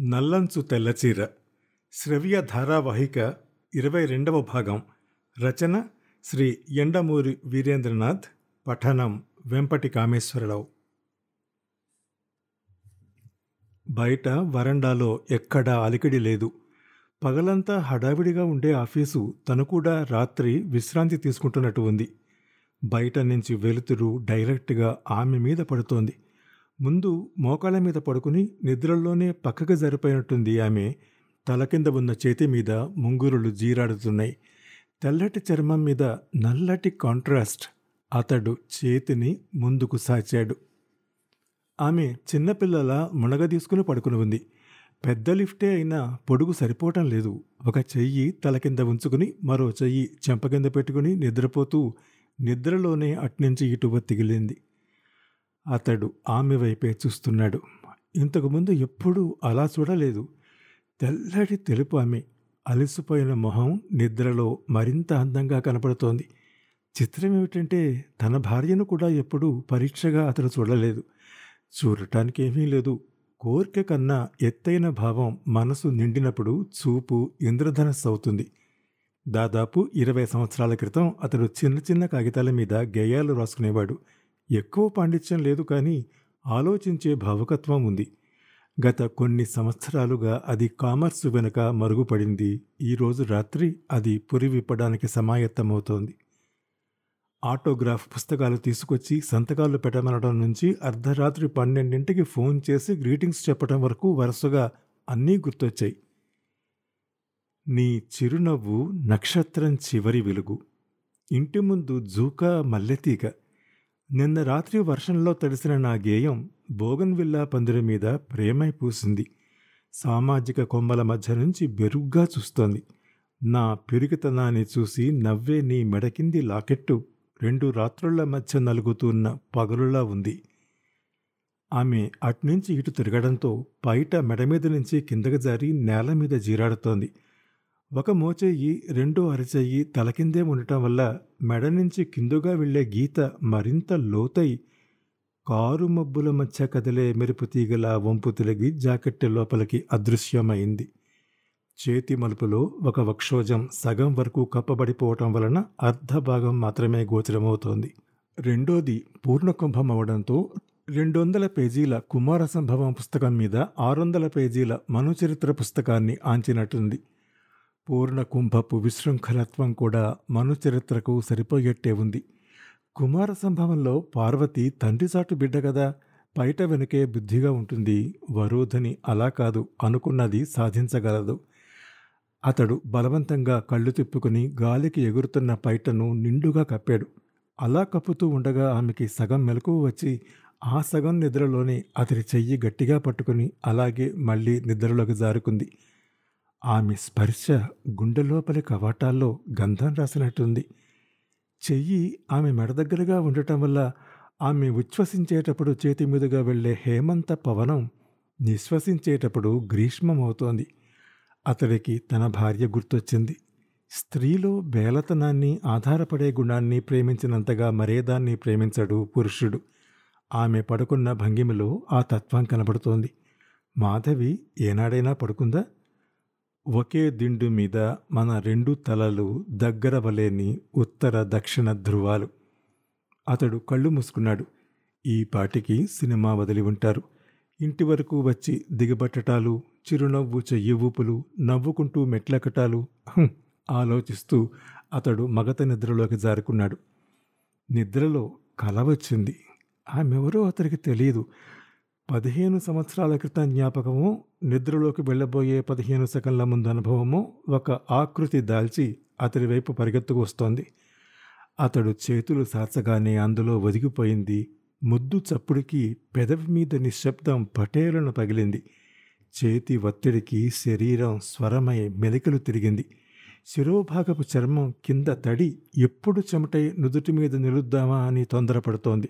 నల్లంచు తెల్లచీర శ్రవ్య ధారావాహిక ఇరవై రెండవ భాగం. రచన శ్రీ ఎండమూరి వీరేంద్రనాథ్ పఠనం వెంపటి కామేశ్వరరావు. బయట వరండాలో ఎక్కడా అలికిడి లేదు. పగలంతా హడావిడిగా ఉండే ఆఫీసు తను కూడా రాత్రి విశ్రాంతి తీసుకుంటున్నట్టు ఉంది. బయట నుంచి వెలుతురు డైరెక్ట్గా ఆమె మీద పడుతోంది. ముందు మోకాళ్ళ మీద పడుకుని నిద్రల్లోనే పక్కకు జరిపోయినట్టుంది ఆమె. తల కింద ఉన్న చేతి మీద ముంగురులు జీరాడుతున్నాయి. తెల్లటి చర్మం మీద నల్లటి కాంట్రాస్ట్ అతడు చేతిని ముందుకు సాచాడు. ఆమె చిన్నపిల్లల మునగ తీసుకుని పడుకుని ఉంది. పెద్ద లిఫ్టే అయినా పొడుగు సరిపోవటం లేదు. ఒక చెయ్యి తల కింద ఉంచుకుని మరో చెయ్యి చెంప కింద పెట్టుకుని నిద్రపోతూ నిద్రలోనే అట్నుంచి ఇటు తిగిలింది అతడు ఆమె వైపే చూస్తున్నాడు. ఇంతకుముందు ఎప్పుడూ అలా చూడలేదు. తెల్లటి తెలుపు ఆమె అలసిపోయిన మొహం నిద్రలో మరింత అందంగా కనపడుతోంది. చిత్రం ఏమిటంటే తన భార్యను కూడా ఎప్పుడూ పరీక్షగా అతడు చూడలేదు. చూడటానికి ఏమీ లేదు. కోరిక కన్నా ఎత్తైన భావం మనసు నిండినప్పుడు చూపు ఇంద్రధనస్సు అవుతుంది దాదాపు ఇరవై సంవత్సరాల క్రితం అతడు చిన్న చిన్న కాగితాల మీద గేయాలు రాసుకునేవాడు. ఎక్కువ పాండిత్యం లేదు కానీ ఆలోచించే భావకత్వం ఉంది. గత కొన్ని సంవత్సరాలుగా అది కామర్స్ వెనుక మరుగుపడింది. ఈరోజు రాత్రి అది పురి విప్పడానికి సమాయత్తమవుతోంది. ఆటోగ్రాఫ్ పుస్తకాలు తీసుకొచ్చి సంతకాలు పెట్టమనడం నుంచి అర్ధరాత్రి పన్నెండింటికి ఫోన్ చేసి గ్రీటింగ్స్ చెప్పడం వరకు వరుసగా అన్నీ గుర్తొచ్చాయి. నీ చిరునవ్వు నక్షత్రం చివరి వెలుగు. ఇంటి ముందు జూకా మల్లెతీగ నిన్న రాత్రి వర్షంలో తడిసిన నా గేయం బోగన్విల్లా పందిరి మీద ప్రేమై పూసింది. సామాజిక కొమ్మల మధ్య నుంచి బెరుగ్గా చూస్తోంది. నా పెరుగుతనాన్ని చూసి నవ్వే నీ మెడకింది లాకెట్టు రెండు రాత్రుళ్ళ మధ్య నలుగుతున్న పగలులా ఉంది. ఆమె అట్నుంచి ఇటు తిరగడంతో బయట మెడ మీద నుంచి కిందకు జారి నేల మీద జీరాడుతోంది. ఒక మోచెయ్యి రెండో అరచెయ్యి తలకిందే ఉండటం వల్ల మెడ నుంచి కిందుగా వెళ్ళే గీత మరింత లోతై కారు మబ్బుల మధ్య కదిలే మెరుపు తీగల వంపు తిరిగి జాకెట్ లోపలికి అదృశ్యమైంది. చేతి మలుపులో ఒక వక్షోజం సగం వరకు కప్పబడిపోవటం వలన అర్ధ భాగం మాత్రమే గోచరమవుతోంది. రెండోది పూర్ణకుంభం అవడంతో రెండు వందల పేజీల కుమార సంభవం పుస్తకం మీద ఆరు వందల పేజీల మనుచరిత్ర పుస్తకాన్ని ఆంచినట్టుంది. పూర్ణ కుంభపు విశృంఖలత్వం కూడా మనుచరిత్రకు సరిపోయేట్టే ఉంది. కుమార సంభవంలో పార్వతి తండ్రి చాటు బిడ్డ కదా పైట వెనుకే బుద్ధిగా ఉంటుంది. వరోధని అలా కాదు అనుకున్నది సాధించగలదు. అతడు బలవంతంగా కళ్ళు తిప్పుకుని గాలికి ఎగురుతున్న పైటను నిండుగా కప్పాడు. అలా కప్పుతూ ఉండగా ఆమెకి సగం మెలకువ వచ్చి ఆ సగం నిద్రలోనే అతడి చెయ్యి గట్టిగా పట్టుకుని అలాగే మళ్ళీ నిద్రలోకి జారుకుంది. ఆమె స్పర్శ గుండెలోపలి కవాటాల్లో గంధం రాసినట్టుంది. చెయ్యి ఆమె మెడ దగ్గరగా ఉండటం వల్ల ఆమె ఉచ్ఛ్వసించేటప్పుడు చేతి మీదుగా వెళ్ళే హేమంత పవనం నిశ్వసించేటప్పుడు గ్రీష్మం అవుతోంది అతడికి తన భార్య గుర్తొచ్చింది. స్త్రీలో బేలతనాన్ని ఆధారపడే గుణాన్ని ప్రేమించినంతగా మరేదాన్ని ప్రేమించడు పురుషుడు. ఆమె పడుకున్న భంగిమలో ఆ తత్వం కనబడుతోంది. మాధవి ఏనాడైనా పడుకుందా? ఒకే దిండు మీద మన రెండు తలలు దగ్గర వలేని ఉత్తర దక్షిణ ధృవాలు అతడు కళ్ళు మూసుకున్నాడు. ఈ పాటికి సినిమా వదిలి ఉంటారు. ఇంటి వరకు వచ్చి దిగబట్టటాలు చిరునవ్వు చెయ్యి ఊపులు నవ్వుకుంటూ మెట్లెక్కటాలు ఆలోచిస్తూ అతడు మగత నిద్రలోకి జారుకున్నాడు. నిద్రలో కల వచ్చింది. ఆమెవరో అతడికి తెలియదు. పదిహేను సంవత్సరాల క్రితం జ్ఞాపకము నిద్రలోకి వెళ్ళబోయే పదిహేను సెకండ్ల ముందు అనుభవము ఒక ఆకృతి దాల్చి అతడి వైపు పరిగెత్తుకు వస్తోంది. అతడు చేతులు సాచగానే అందులో ఒదిగిపోయింది. ముద్దు చప్పుడికి పెదవి మీద నిశ్శబ్దం పటేలను పగిలింది. చేతి ఒత్తిడికి శరీరం స్వరమై మెలికలు తిరిగింది. శిరోభాగపు చర్మం కింద తడి ఎప్పుడు చెమటై నుదుటి మీద నిలుద్దామా అని తొందరపడుతోంది.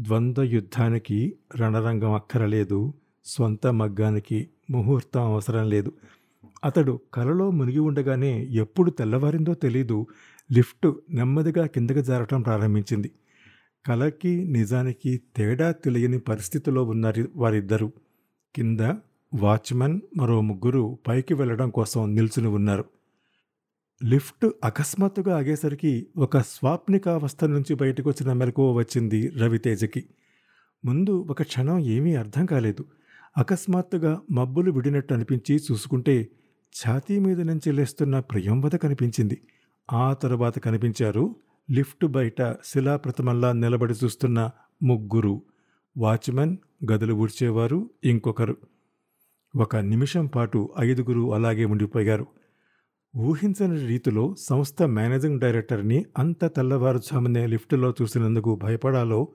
ద్వంద్వ యుద్ధానికి రణరంగం అక్కరలేదు. స్వంత మగ్గానికి ముహూర్తం అవసరం లేదు. అతడు కలలో మునిగి ఉండగానే ఎప్పుడు తెల్లవారిందో తెలీదు. లిఫ్ట్ నెమ్మదిగా కిందకి జారటం ప్రారంభించింది. కలకి నిజానికి తేడా తెలియని పరిస్థితిలో ఉన్నారు వారిద్దరూ. కింద వాచ్మెన్ మరో ముగ్గురు పైకి వెళ్ళడం కోసం నిల్చుని ఉన్నారు. లిఫ్ట్ అకస్మాత్తుగా ఆగేసరికి ఒక స్వాప్నికావస్థ నుంచి బయటకు వచ్చిన మెలకువ వచ్చింది రవితేజకి. ముందు ఒక క్షణం ఏమీ అర్థం కాలేదు. అకస్మాత్తుగా మబ్బులు విడినట్టు అనిపించి చూసుకుంటే ఛాతీ మీద నుంచి లేస్తున్న ప్రియంవద కనిపించింది. ఆ తరువాత కనిపించారు లిఫ్ట్ బయట శిలాప్రతమల్లా నిలబడి చూస్తున్న ముగ్గురు. వాచ్మెన్ గదులు ఊడ్చేవారు ఇంకొకరు. ఒక నిమిషం పాటు ఐదుగురు అలాగే ఉండిపోయారు. ఊహించని రీతిలో సంస్థ మేనేజింగ్ డైరెక్టర్ని అంత తెల్లవారుజామునే లిఫ్టులో చూసినందుకు భయపడాలో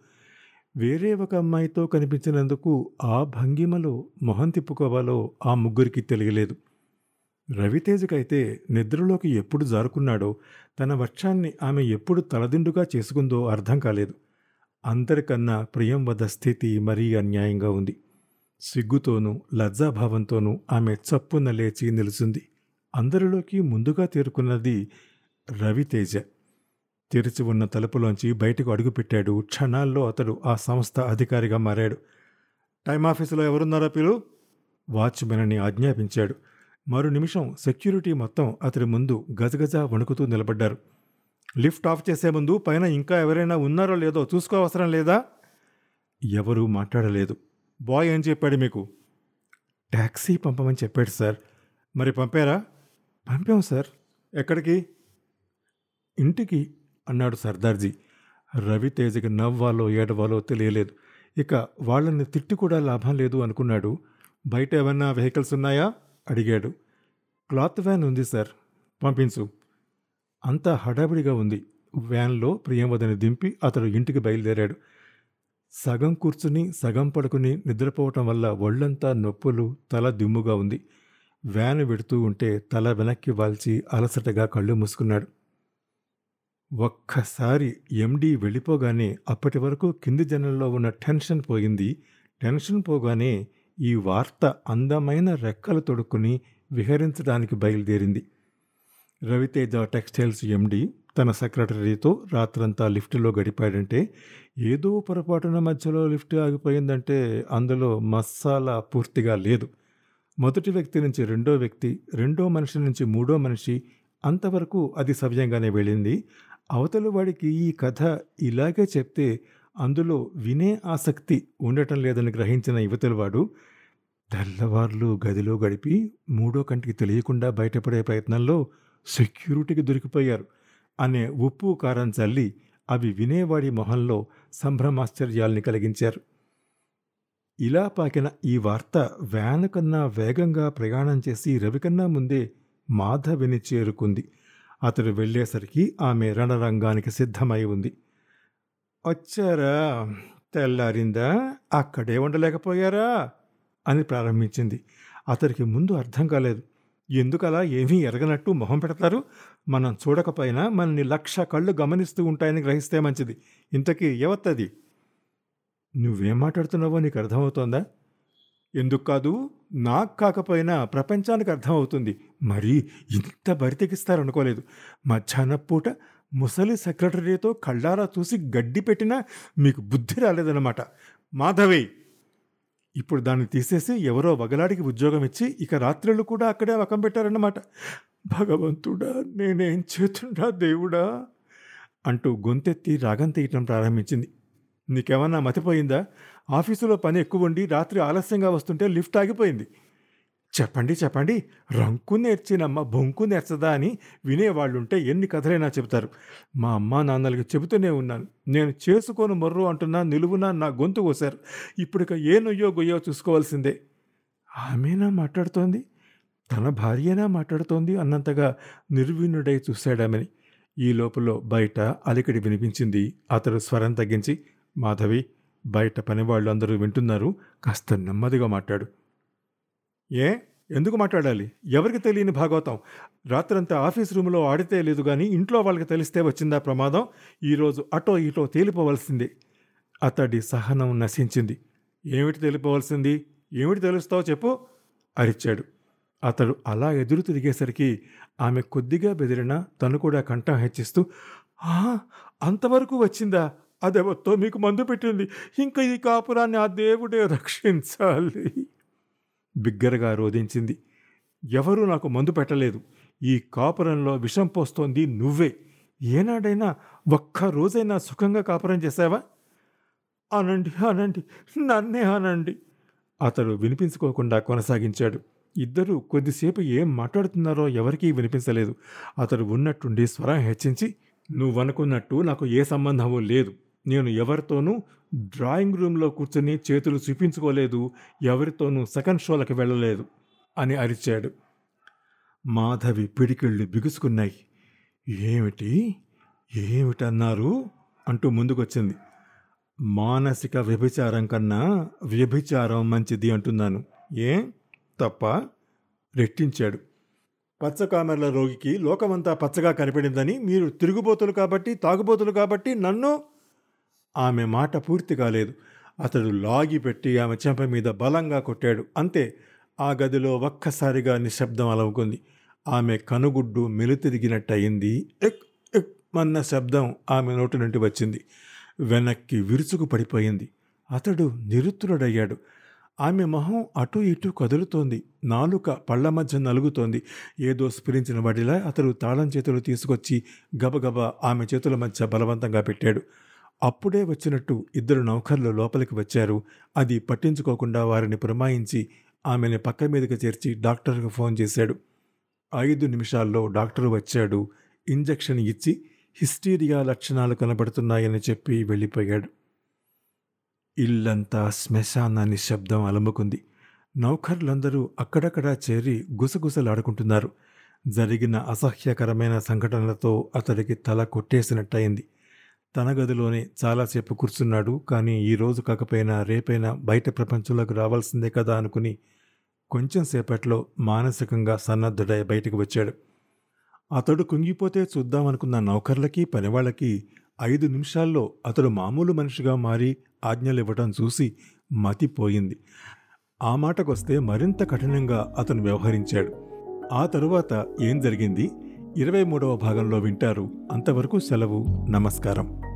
వేరే ఒక అమ్మాయితో కనిపించినందుకు ఆ భంగిమలో మొహం తిప్పుకోవాలో ఆ ముగ్గురికి తెలియలేదు. రవితేజకైతే నిద్రలోకి ఎప్పుడు జారుకున్నాడో తన వక్షాన్ని ఆమె ఎప్పుడు తలదిండుగా చేసుకుందో అర్థం కాలేదు. అందరికన్నా ప్రియం వద్ద స్థితి మరీ అన్యాయంగా ఉంది. సిగ్గుతోనూ లజ్జాభావంతోనూ ఆమె చప్పున లేచి నిలుచుంది అందరిలోకి ముందుగా తేరుకున్నది రవితేజ తెరిచి ఉన్న తలుపులోంచి బయటకు అడుగుపెట్టాడు క్షణాల్లో అతడు ఆ సంస్థ అధికారిగా మారాడు. టైం ఆఫీసులో ఎవరున్నారో పిలు? వాచ్మెన్ని ఆజ్ఞాపించాడు. మరో నిమిషం సెక్యూరిటీ మొత్తం అతడి ముందు గజగజ వణుకుతూ నిలబడ్డారు. లిఫ్ట్ ఆఫ్ చేసే ముందు పైన ఇంకా ఎవరైనా ఉన్నారో లేదో చూసుకోవసరం లేదా? ఎవరూ మాట్లాడలేదు. బాయ్ ఏం చెప్పాడు మీకు? ట్యాక్సీ పంపమని చెప్పాడు సార్. మరి పంపారా? పంపాం సార్. ఎక్కడికి? ఇంటికి అన్నాడు సర్దార్జీ. రవితేజకి నవ్వాలో ఏడవాలో తెలియలేదు. ఇక వాళ్ళని తిట్టి కూడా లాభం లేదు అనుకున్నాడు. బయట ఏమన్నా వెహికల్స్ ఉన్నాయా? అడిగాడు. క్లాత్ వ్యాన్ ఉంది సార్. పంపించు. అంతా హడావిడిగా ఉంది. వ్యాన్లో ప్రియంవదని దింపి అతడు ఇంటికి బయలుదేరాడు. సగం కూర్చుని సగం పడుకుని నిద్రపోవటం వల్ల ఒళ్ళంతా నొప్పులు తల దిమ్ముగా ఉంది. వ్యాన్ వెడుతూ ఉంటే తల వెనక్కి వాల్చి అలసటగా కళ్ళు మూసుకున్నాడు. ఒక్కసారి ఎండీ వెళ్ళిపోగానే అప్పటి వరకు కింది జనంలో ఉన్న టెన్షన్ పోయింది. టెన్షన్ పోగానే ఈ వార్త అందమైన రెక్కలు తొడుక్కుని విహరించడానికి బయలుదేరింది. రవితేజ టెక్స్టైల్స్ ఎండి తన సెక్రటరీతో రాత్రంతా లిఫ్టులో గడిపాడంటే ఏదో పొరపాటున మధ్యలో లిఫ్ట్ ఆగిపోయిందంటే అందులో మసాలా పూర్తిగా లేదు. మొదటి వ్యక్తి నుంచి రెండో వ్యక్తి రెండో మనిషి నుంచి మూడో మనిషి అంతవరకు అది సవ్యంగానే వెళ్ళింది. అవతల వాడికి ఈ కథ ఇలాగే చెప్తే అందులో వినే ఆసక్తి ఉండటం లేదని గ్రహించిన యువతలవాడు తెల్లవార్లు గదిలో గడిపి మూడో కంటికి తెలియకుండా బయటపడే ప్రయత్నంలో సెక్యూరిటీకి దొరికిపోయారు అనే ఉప్పు కారం చల్లి అవి వినేవాడి మొహంలో సంభ్రమాశ్చర్యాల్ని కలిగించారు. ఇలా పాకిన ఈ వార్త వ్యాన్ కన్నా వేగంగా ప్రయాణం చేసి రవికన్నా ముందే మాధవిని చేరుకుంది. అతడు వెళ్ళేసరికి ఆమె రణరంగానికి సిద్ధమై ఉంది. వచ్చారా? తెల్లారిందా? అక్కడే ఉండలేకపోయారా? అని ప్రారంభించింది. అతడికి ముందు అర్థం కాలేదు. ఎందుకలా? ఏమీ ఎరగనట్టు మొహం పెడతారు? మనం చూడకపోయినా మనని లక్ష కళ్ళు గమనిస్తూ ఉంటాయని గ్రహిస్తే మంచిది. ఇంతకీ ఎవత్తది నువ్వేం మాట్లాడుతున్నావో నీకు అర్థమవుతోందా? ఎందుకు కాదు నాకు కాకపోయినా ప్రపంచానికి అర్థమవుతుంది. మరి ఇంత బరితెకిస్తారనుకోలేదు మధ్యాహ్న పూట ముసలి సెక్రటరీతో కళ్ళారా చూసి గడ్డి పెట్టినా మీకు బుద్ధి రాలేదన్నమాట. మాధవి! ఇప్పుడు దాన్ని తీసేసి ఎవరో వగలాడికి ఉద్యోగం ఇచ్చి ఇక రాత్రులు కూడా అక్కడే వకం పెట్టారన్నమాట. భగవంతుడా నేనేం చేతుండా దేవుడా? అంటూ గొంతెత్తి రాగం తీయటం ప్రారంభించింది. నీకేమన్నా మతిపోయిందా? ఆఫీసులో పని ఎక్కువ ఉండి రాత్రి ఆలస్యంగా వస్తుంటే లిఫ్ట్ ఆగిపోయింది. చెప్పండి చెప్పండి. రంకు నేర్చినమ్మ బొంకు నేర్చదా అని వినేవాళ్ళుంటే ఎన్ని కథలైనా చెబుతారు. మా అమ్మ నాన్నలకి చెబుతూనే ఉన్నాను. నేను చేసుకోను మొర్రు అంటున్నా నిలువునా నా గొంతు కోసారు ఇప్పుడిక ఏ నొయ్యో గొయ్యో చూసుకోవాల్సిందే. ఆమెనా మాట్లాడుతోంది? తన భార్యనా మాట్లాడుతోంది అన్నంతగా నిర్వీణుడై చూశాడామని. ఈ లోపల బయట అలికిడి వినిపించింది. అతడు స్వరం తగ్గించి మాధవి బయట పనివాళ్ళు అందరూ వింటున్నారు. కాస్త నెమ్మదిగా మాట్లాడు. ఏ? ఎందుకు మాట్లాడాలి? ఎవరికి తెలియని భాగవతం? రాత్రంతా ఆఫీస్ రూమ్లో ఆడితే లేదు కానీ ఇంట్లో వాళ్ళకి తెలిస్తే వచ్చిందా ప్రమాదం? ఈరోజు అటో ఇటో తేలిపోవలసిందే. అతడి సహనం నశించింది. ఏమిటి తెలిపోవలసింది? ఏమిటి తెలుస్తావో చెప్పు? అరిచాడు. అతడు అలా ఎదురు తిరిగేసరికి ఆమె కొద్దిగా బెదిరినా తను కూడా కంఠం హెచ్చిస్తూ అంతవరకు వచ్చిందా? అదెవత్తో మీకు మందు పెట్టింది. ఇంకా ఈ కాపురాన్ని ఆ దేవుడే రక్షించాలి. బిగ్గరగా రోధించింది. ఎవరూ నాకు మందు పెట్టలేదు. ఈ కాపురంలో విషం పోస్తోంది నువ్వే. ఏనాడైనా ఒక్క రోజైనా సుఖంగా కాపురం చేశావా? అనండి అనండి నన్నే అనండి. అతడు వినిపించుకోకుండా కొనసాగించాడు. ఇద్దరు కొద్దిసేపు ఏం మాట్లాడుతున్నారో ఎవరికీ వినిపించలేదు. అతడు ఉన్నట్టుండి స్వరం హెచ్చించి నువ్వనుకున్నట్టు నాకు ఏ సంబంధము లేదు. నేను ఎవరితోనూ డ్రాయింగ్ రూమ్లో కూర్చుని చేతులు చూపించుకోలేదు ఎవరితోనూ సెకండ్ షోలకు వెళ్ళలేదు అని అరిచాడు. మాధవి పిడికిళ్ళు బిగుసుకున్నాయి. ఏమిటి? ఏమిటన్నారు? అంటూ ముందుకొచ్చింది. మానసిక వ్యభిచారం కన్నా వ్యభిచారం మంచిది అంటున్నాను. ఏ? తప్ప? రెట్టించాడు. పచ్చకామెర్ల రోగికి లోకమంతా పచ్చగా కనిపడిందని మీరు తిరుగుబోతులు కాబట్టి తాగుబోతులు కాబట్టి నన్ను ఆమె మాట పూర్తి కాలేదు. అతడు లాగి పెట్టి ఆమె చెంప మీద బలంగా కొట్టాడు. అంతే ఆ గదిలో ఒక్కసారిగా నిశ్శబ్దం అలవుకుంది ఆమె కనుగుడ్డు మెలుతిరిగినట్టయింది. ఎక్ ఎక్ మన్న శబ్దం ఆమె నోటి నుండి వచ్చింది. వెనక్కి విరుచుకు పడిపోయింది. అతడు నిరుత్తుడయ్యాడు ఆమె మొహం అటు ఇటు కదులుతోంది. నాలుక పళ్ళ మధ్య నలుగుతోంది. ఏదో స్ఫురించిన వాడిలా అతడు తాళం చేతులు తీసుకొచ్చి గబగబా ఆమె చేతుల మధ్య బలవంతంగా పెట్టాడు. అప్పుడే వచ్చినట్టు ఇద్దరు నౌకర్లు లోపలికి వచ్చారు. అది పట్టించుకోకుండా వారిని పురమాయించి ఆమెని పక్క మీదకి చేర్చి డాక్టర్కు ఫోన్ చేశాడు. ఐదు నిమిషాల్లో డాక్టర్ వచ్చాడు. ఇంజెక్షన్ ఇచ్చి హిస్టీరియా లక్షణాలు కనబడుతున్నాయని చెప్పి వెళ్ళిపోయాడు. ఇల్లంతా శ్మశానాన్ని శబ్దం అలముకుంది. నౌకర్లందరూ అక్కడక్కడా చేరి గుసగుసలాడుకుంటున్నారు. జరిగిన అసహ్యకరమైన సంఘటనలతో అతడికి తల కొట్టేసినట్టయింది. తన గదిలోనే చాలాసేపు కూర్చున్నాడు. కానీ ఈ రోజు కాకపోయినా రేపైనా బయట ప్రపంచంలోకి రావాల్సిందే కదా అనుకుని కొంచెం సేపట్లో మానసికంగా సన్నద్ధుడై బయటకు వచ్చాడు. అతడు కుంగిపోతే చూద్దామనుకున్న నౌకర్లకి పనివాళ్ళకి ఐదు నిమిషాల్లో అతడు మామూలు మనిషిగా మారి ఆజ్ఞలు ఇవ్వటం చూసి మతిపోయింది. ఆ మాటకొస్తే మరింత కఠినంగా అతను వ్యవహరించాడు. ఆ తరువాత ఏం జరిగింది? ఇరవై మూడవ భాగంలో వింటారు. అంతవరకు సెలవు. నమస్కారం.